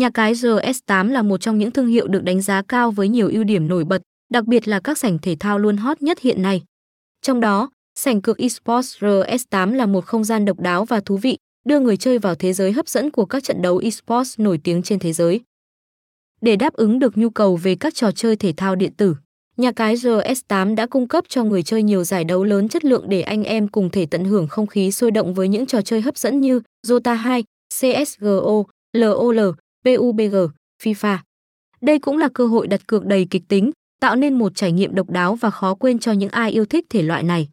Nhà cái RS8 là một trong những thương hiệu được đánh giá cao với nhiều ưu điểm nổi bật, đặc biệt là các sảnh thể thao luôn hot nhất hiện nay. Trong đó, sảnh cược esports RS8 là một không gian độc đáo và thú vị, đưa người chơi vào thế giới hấp dẫn của các trận đấu esports nổi tiếng trên thế giới. Để đáp ứng được nhu cầu về các trò chơi thể thao điện tử, nhà cái RS8 đã cung cấp cho người chơi nhiều giải đấu lớn chất lượng để anh em cùng thể tận hưởng không khí sôi động với những trò chơi hấp dẫn như Dota 2, CSGO, LOL, PUBG, FIFA. Đây cũng là cơ hội đặt cược đầy kịch tính, tạo nên một trải nghiệm độc đáo và khó quên cho những ai yêu thích thể loại này.